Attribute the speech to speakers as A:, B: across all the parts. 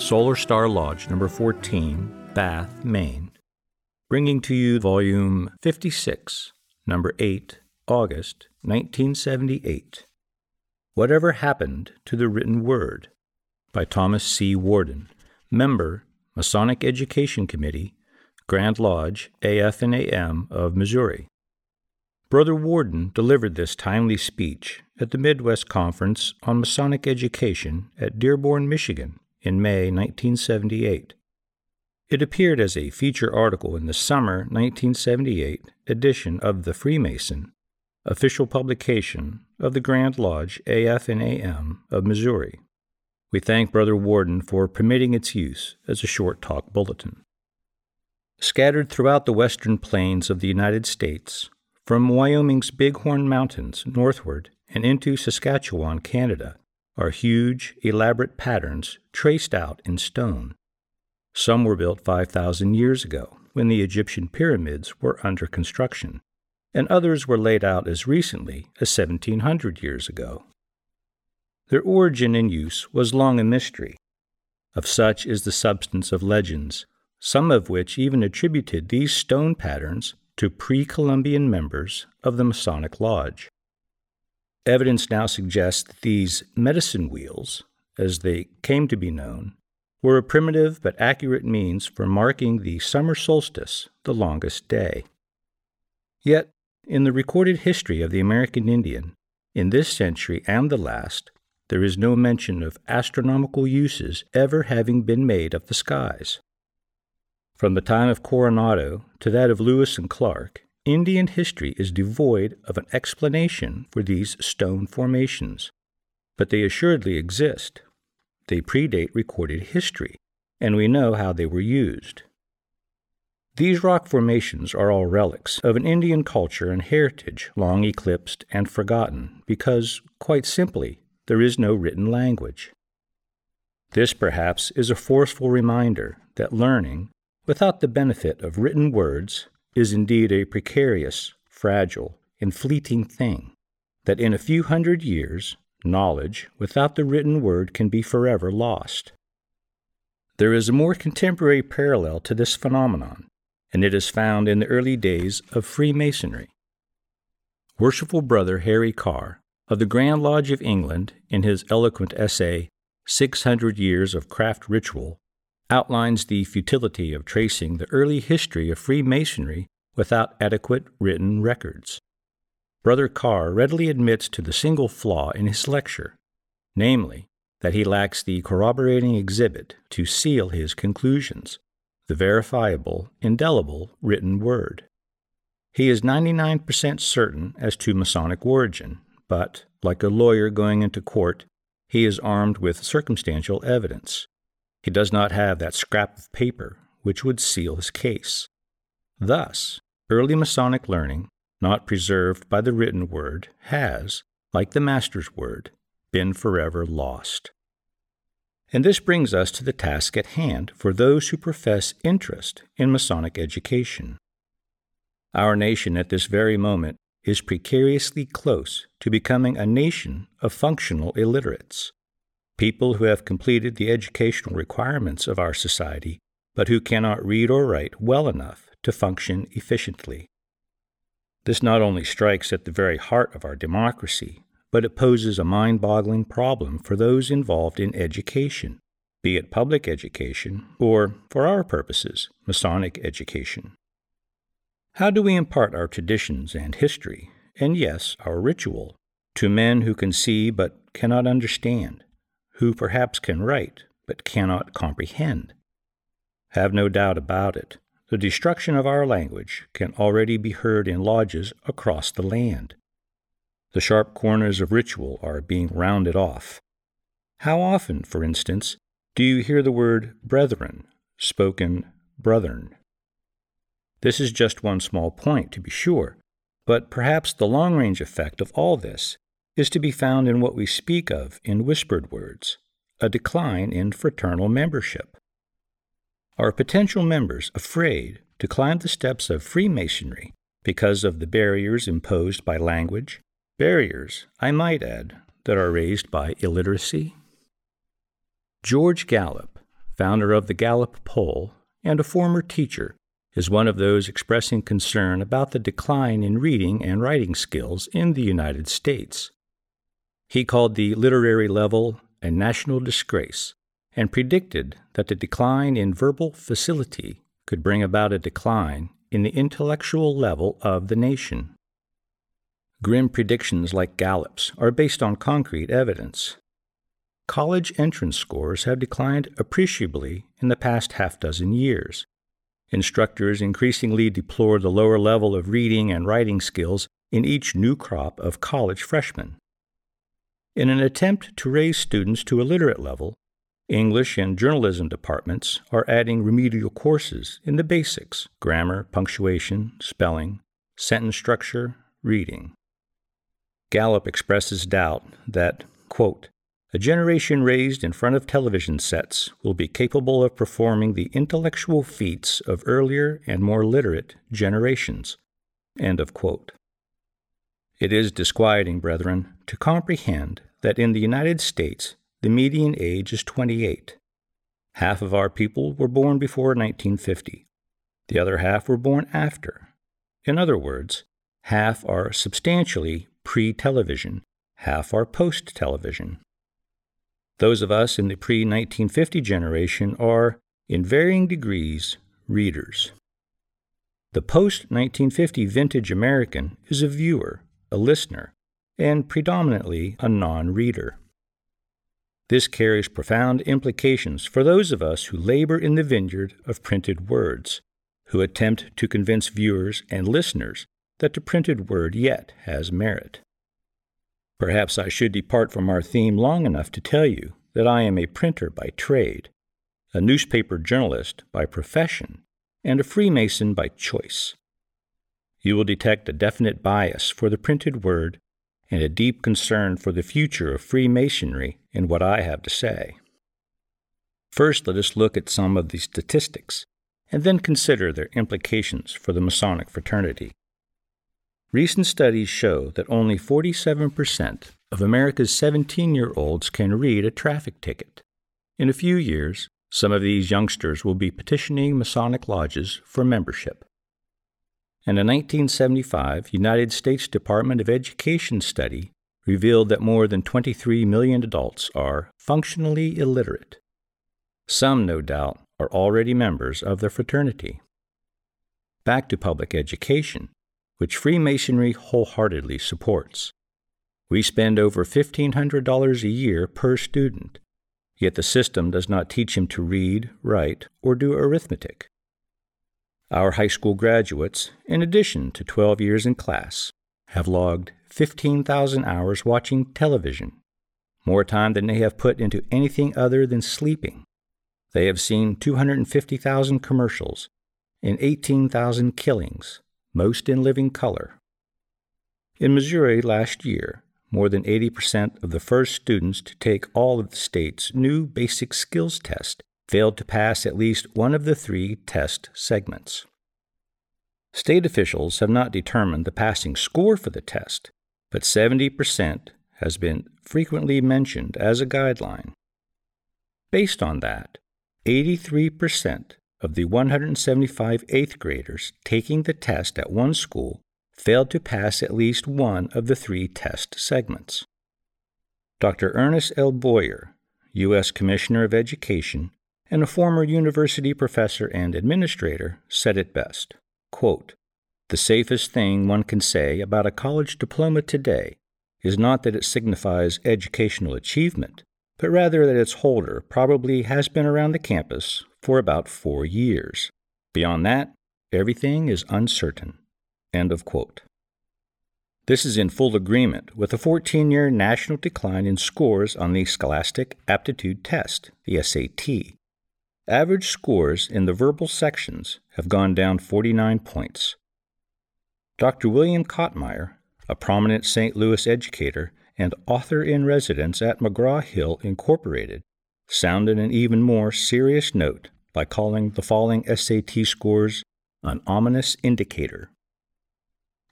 A: Solar Star Lodge, number 14, Bath, Maine, bringing to you volume 56, number 8, August 1978. Whatever Happened to the Written Word by Thomas C. Warden, member Masonic Education Committee, Grand Lodge, AF and AM of Missouri. Brother Warden delivered this timely speech at the Midwest Conference on Masonic Education at Dearborn, Michigan in May 1978. It appeared as a feature article in the summer 1978 edition of The Freemason, official publication of the Grand Lodge AF and AM of Missouri. We thank Brother Warden for permitting its use as a short talk bulletin. Scattered throughout the western plains of the United States, from Wyoming's Bighorn Mountains northward and into Saskatchewan, Canada, are huge, elaborate patterns traced out in stone. Some were built 5,000 years ago, when the Egyptian pyramids were under construction, and others were laid out as recently as 1700 years ago. Their origin and use was long a mystery. Of such is the substance of legends, some of which even attributed these stone patterns to pre Columbian members of the Masonic Lodge. Evidence now suggests that these medicine wheels, as they came to be known, were a primitive but accurate means for marking the summer solstice, the longest day. Yet, in the recorded history of the American Indian, in this century and the last, there is no mention of astronomical uses ever having been made of the skies. From the time of Coronado to that of Lewis and Clark, Indian history is devoid of an explanation for these stone formations, but they assuredly exist. They predate recorded history, and we know how they were used. These rock formations are all relics of an Indian culture and heritage long eclipsed and forgotten because, quite simply, there is no written language. This, perhaps, is a forceful reminder that learning, without the benefit of written words, is indeed a precarious, fragile, and fleeting thing, that in a few hundred years, knowledge without the written word can be forever lost. There is a more contemporary parallel to this phenomenon, and it is found in the early days of Freemasonry. Worshipful Brother Harry Carr of the Grand Lodge of England, in his eloquent essay, 600 Years of Craft Ritual, outlines the futility of tracing the early history of Freemasonry without adequate written records. Brother Carr readily admits to the single flaw in his lecture, namely, that he lacks the corroborating exhibit to seal his conclusions, the verifiable, indelible written word. He is 99% certain as to Masonic origin, but, like a lawyer going into court, he is armed with circumstantial evidence. He does not have that scrap of paper which would seal his case. Thus, early Masonic learning, not preserved by the written word, has, like the Master's word, been forever lost. And this brings us to the task at hand for those who profess interest in Masonic education. Our nation at this very moment is precariously close to becoming a nation of functional illiterates, people who have completed the educational requirements of our society, but who cannot read or write well enough to function efficiently. This not only strikes at the very heart of our democracy, but it poses a mind boggling problem for those involved in education, be it public education or, for our purposes, Masonic education. How do we impart our traditions and history, and yes, our ritual, to men who can see but cannot understand, who perhaps can write but cannot comprehend? Have no doubt about it, the destruction of our language can already be heard in lodges across the land. The sharp corners of ritual are being rounded off. How often, for instance, Do you hear the word brethren, spoken brothern? This is just one small point, to be sure, but perhaps the long range effect of all this is to be found in what we speak of in whispered words a decline in fraternal membership. Are potential members afraid to climb the steps of Freemasonry because of the barriers imposed by language? Barriers, I might add, that are raised by illiteracy? George Gallup, founder of the Gallup poll and a former teacher, is one of those expressing concern about the decline in reading and writing skills in the United States. He called the literary level a national disgrace and predicted that the decline in verbal facility could bring about a decline in the intellectual level of the nation. Grim predictions like Gallup's are based on concrete evidence. College entrance scores have declined appreciably in the past half dozen years. Instructors increasingly deplore the lower level of reading and writing skills in each new crop of college freshmen. In an attempt to raise students to a literate level, English and journalism departments are adding remedial courses in the basics grammar, punctuation, spelling, sentence structure, reading. Gallup expresses doubt that, quote, a generation raised in front of television sets will be capable of performing the intellectual feats of earlier and more literate generations. End of quote. It is disquieting, brethren, to comprehend that in the United States the median age is 28. Half of our people were born before 1950. The other half were born after. In other words, half are substantially pre television, half are post television. Those of us in the pre 1950 generation are, in varying degrees, readers. The post 1950 vintage American is a viewer, a listener, and predominantly a non reader. This carries profound implications for those of us who labor in the vineyard of printed words, who attempt to convince viewers and listeners that the printed word yet has merit. Perhaps I should depart from our theme long enough to tell you that I am a printer by trade, a newspaper journalist by profession, and a Freemason by choice. You will detect a definite bias for the printed word and a deep concern for the future of Freemasonry in what I have to say. First, let us look at some of the statistics, and then consider their implications for the Masonic fraternity. Recent studies show that only 47% of America's 17 year olds can read a traffic ticket. In a few years, some of these youngsters will be petitioning Masonic lodges for membership. And a 1975 United States Department of Education study revealed that more than 23 million adults are functionally illiterate. Some, no doubt, are already members of the fraternity. Back to public education which Freemasonry wholeheartedly supports. We spend over $1,500 a year per student, yet the system does not teach him to read, write, or do arithmetic. Our high school graduates, in addition to 12 years in class, have logged 15,000 hours watching television, more time than they have put into anything other than sleeping. They have seen 250,000 commercials and 18,000 killings, most in living color. In Missouri last year, more than 80% of the first students to take all of the state's new basic skills test failed to pass at least one of the three test segments. State officials have not determined the passing score for the test, but 70% has been frequently mentioned as a guideline. Based on that, 83% of the 175 eighth graders taking the test at one school failed to pass at least one of the three test segments. Dr. Ernest L. Boyer, U.S. Commissioner of Education and a former university professor and administrator, said it best quote, The safest thing one can say about a college diploma today is not that it signifies educational achievement, but rather that its holder probably has been around the campus for about four years. Beyond that, everything is uncertain. End of quote. This is in full agreement with a 14 year national decline in scores on the Scholastic Aptitude Test, the SAT. Average scores in the verbal sections have gone down 49 points. Dr. William Kottmeyer, a prominent St. Louis educator and author in residence at McGraw Hill Incorporated, sounded an even more serious note by calling the falling SAT scores an ominous indicator.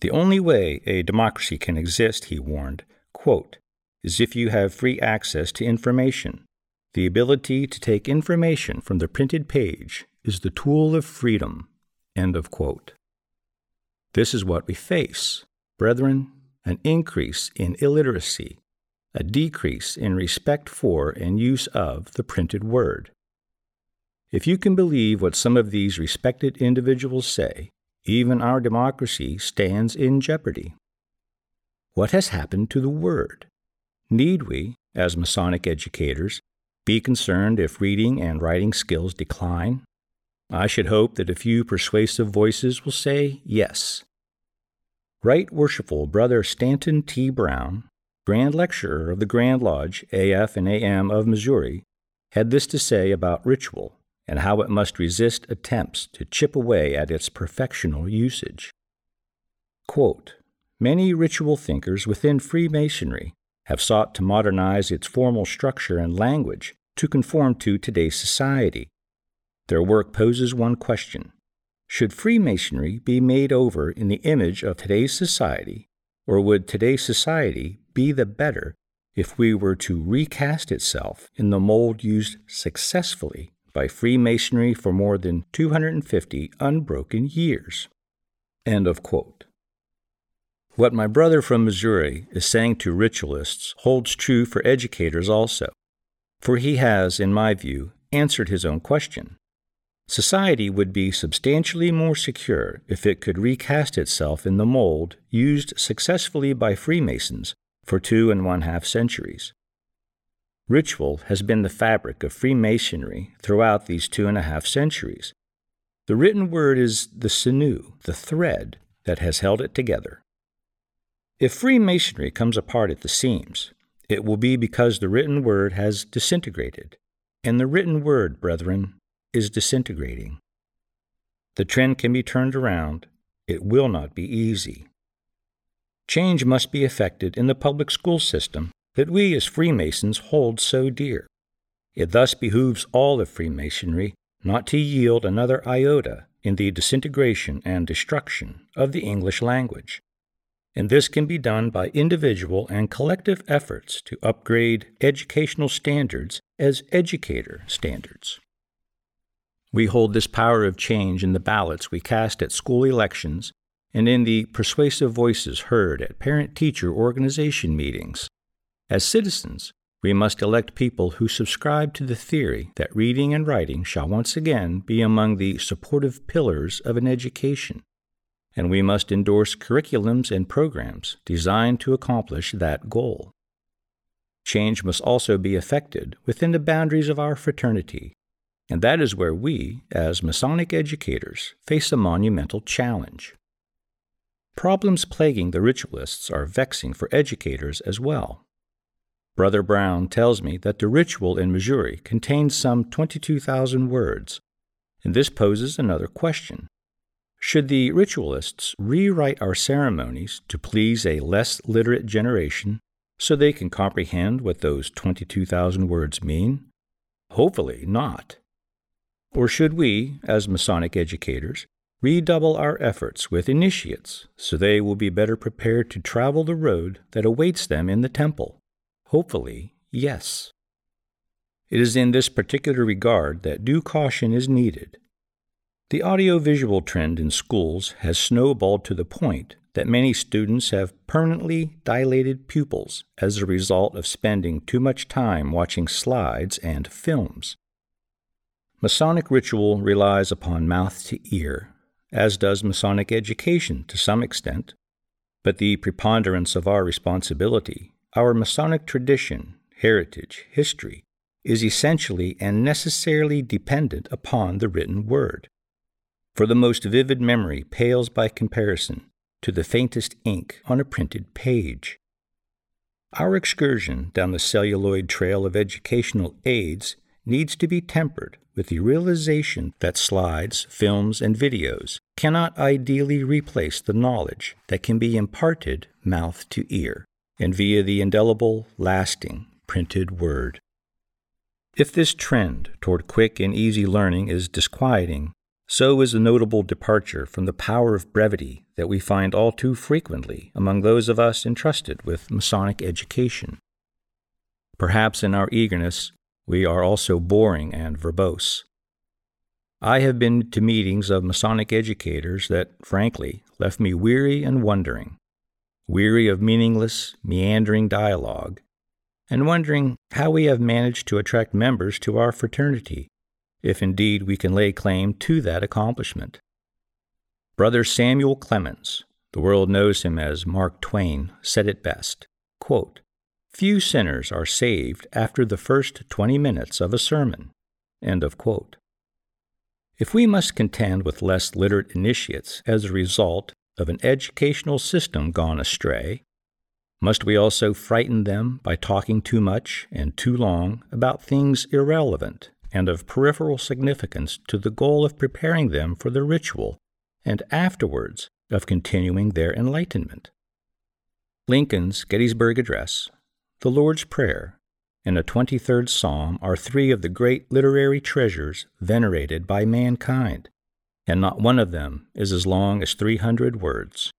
A: The only way a democracy can exist, he warned, quote, is if you have free access to information. The ability to take information from the printed page is the tool of freedom. End of quote. This is what we face, brethren an increase in illiteracy, a decrease in respect for and use of the printed word. If you can believe what some of these respected individuals say, even our democracy stands in jeopardy. What has happened to the Word? Need we, as Masonic educators, be concerned if reading and writing skills decline? I should hope that a few persuasive voices will say yes. Right Worshipful Brother Stanton T. Brown, Grand Lecturer of the Grand Lodge AF and AM of Missouri, had this to say about ritual and how it must resist attempts to chip away at its perfectional usage. Quote, Many ritual thinkers within Freemasonry have sought to modernize its formal structure and language to conform to today's society. Their work poses one question Should Freemasonry be made over in the image of today's society, or would today's society be the better if we were to recast itself in the mold used successfully by Freemasonry for more than 250 unbroken years. End of quote. What my brother from Missouri is saying to ritualists holds true for educators also, for he has, in my view, answered his own question. Society would be substantially more secure if it could recast itself in the mold used successfully by Freemasons for two and one half centuries. Ritual has been the fabric of Freemasonry throughout these two and a half centuries. The written word is the sinew, the thread that has held it together. If Freemasonry comes apart at the seams, it will be because the written word has disintegrated, and the written word, brethren, is disintegrating. The trend can be turned around. It will not be easy. Change must be effected in the public school system that we as Freemasons hold so dear. It thus behooves all of Freemasonry not to yield another iota in the disintegration and destruction of the English language. And this can be done by individual and collective efforts to upgrade educational standards as educator standards. We hold this power of change in the ballots we cast at school elections and in the persuasive voices heard at parent teacher organization meetings. As citizens, we must elect people who subscribe to the theory that reading and writing shall once again be among the supportive pillars of an education, and we must endorse curriculums and programs designed to accomplish that goal. Change must also be effected within the boundaries of our fraternity, and that is where we, as Masonic educators, face a monumental challenge. Problems plaguing the ritualists are vexing for educators as well. Brother Brown tells me that the ritual in Missouri contains some 22,000 words, and this poses another question. Should the ritualists rewrite our ceremonies to please a less literate generation so they can comprehend what those 22,000 words mean? Hopefully not. Or should we, as Masonic educators, redouble our efforts with initiates so they will be better prepared to travel the road that awaits them in the temple? Hopefully, yes. It is in this particular regard that due caution is needed. The audiovisual trend in schools has snowballed to the point that many students have permanently dilated pupils as a result of spending too much time watching slides and films. Masonic ritual relies upon mouth to ear, as does Masonic education to some extent, but the preponderance of our responsibility our Masonic tradition, heritage, history is essentially and necessarily dependent upon the written word. For the most vivid memory pales by comparison to the faintest ink on a printed page. Our excursion down the celluloid trail of educational aids needs to be tempered with the realization that slides, films, and videos cannot ideally replace the knowledge that can be imparted mouth to ear and via the indelible, lasting printed word. If this trend toward quick and easy learning is disquieting, so is a notable departure from the power of brevity that we find all too frequently among those of us entrusted with Masonic education. Perhaps in our eagerness, we are also boring and verbose. I have been to meetings of Masonic educators that, frankly, left me weary and wondering, weary of meaningless, meandering dialogue, and wondering how we have managed to attract members to our fraternity, if indeed we can lay claim to that accomplishment. Brother Samuel Clemens, the world knows him as Mark Twain, said it best quote, Few sinners are saved after the first 20 minutes of a sermon. If we must contend with less literate initiates as a result of an educational system gone astray, must we also frighten them by talking too much and too long about things irrelevant and of peripheral significance to the goal of preparing them for the ritual and afterwards of continuing their enlightenment? Lincoln's Gettysburg Address the Lord's Prayer, and the 23rd Psalm are three of the great literary treasures venerated by mankind, and not one of them is as long as 300 words.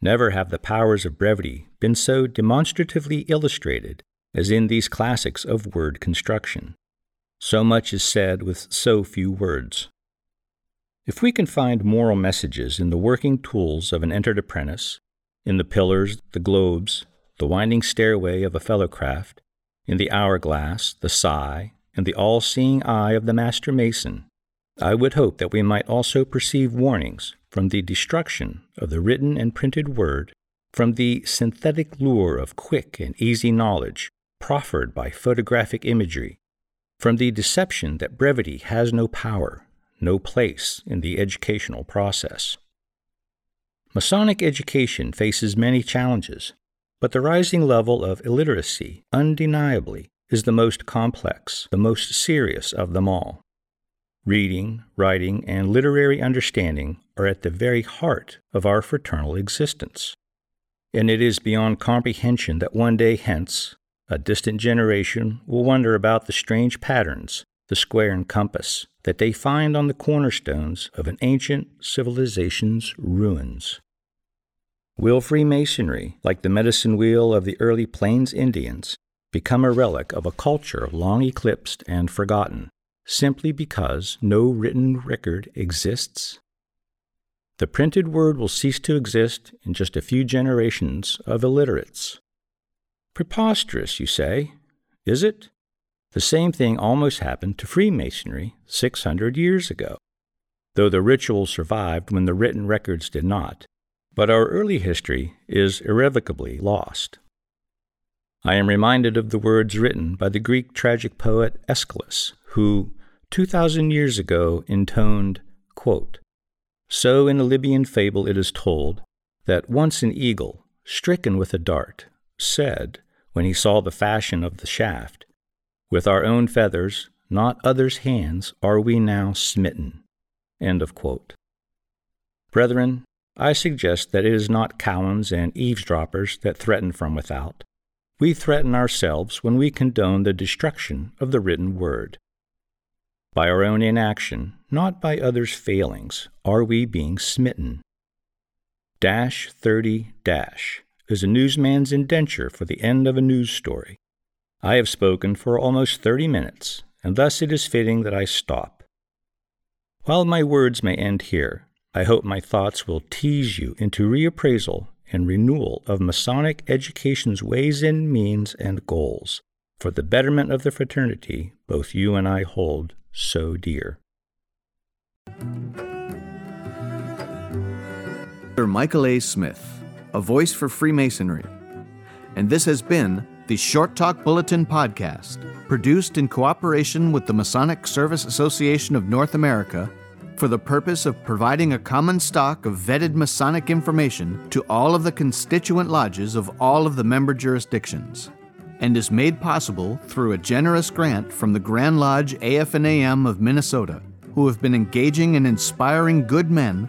A: Never have the powers of brevity been so demonstratively illustrated as in these classics of word construction. So much is said with so few words. If we can find moral messages in the working tools of an entered apprentice, in the pillars, the globes, the winding stairway of a fellow craft, in the hourglass, the scythe, and the all seeing eye of the master mason, I would hope that we might also perceive warnings from the destruction of the written and printed word, from the synthetic lure of quick and easy knowledge proffered by photographic imagery, from the deception that brevity has no power, no place in the educational process. Masonic education faces many challenges, but the rising level of illiteracy, undeniably, is the most complex, the most serious of them all. Reading, writing, and literary understanding are at the very heart of our fraternal existence. And it is beyond comprehension that one day hence, a distant generation will wonder about the strange patterns, the square and compass, that they find on the cornerstones of an ancient civilization's ruins. Will Freemasonry, like the medicine wheel of the early Plains Indians, become a relic of a culture long eclipsed and forgotten, simply because no written record exists? The printed word will cease to exist in just a few generations of illiterates. Preposterous, you say. Is it? The same thing almost happened to Freemasonry 600 years ago, though the ritual survived when the written records did not but our early history is irrevocably lost. I am reminded of the words written by the Greek tragic poet Aeschylus, who, 2,000 years ago, intoned, quote, So in a Libyan fable it is told that once an eagle, stricken with a dart, said, when he saw the fashion of the shaft, With our own feathers, not others' hands, are we now smitten. Brethren, I suggest that it is not cowans and eavesdroppers that threaten from without. We threaten ourselves when we condone the destruction of the written word. By our own inaction, not by others' failings, are we being smitten. Dash 30 dash is a newsman's indenture for the end of a news story. I have spoken for almost 30 minutes, and thus it is fitting that I stop. While my words may end here, I hope my thoughts will tease you into reappraisal and renewal of Masonic education's ways and means and goals for the betterment of the fraternity both you and I hold so dear.
B: Michael A. Smith, a voice for Freemasonry. And this has been the Short Talk Bulletin Podcast, produced in cooperation with the Masonic Service Association of North America for the purpose of providing a common stock of vetted Masonic information to all of the constituent lodges of all of the member jurisdictions, and is made possible through a generous grant from the Grand Lodge AF&AM of Minnesota, who have been engaging and inspiring good men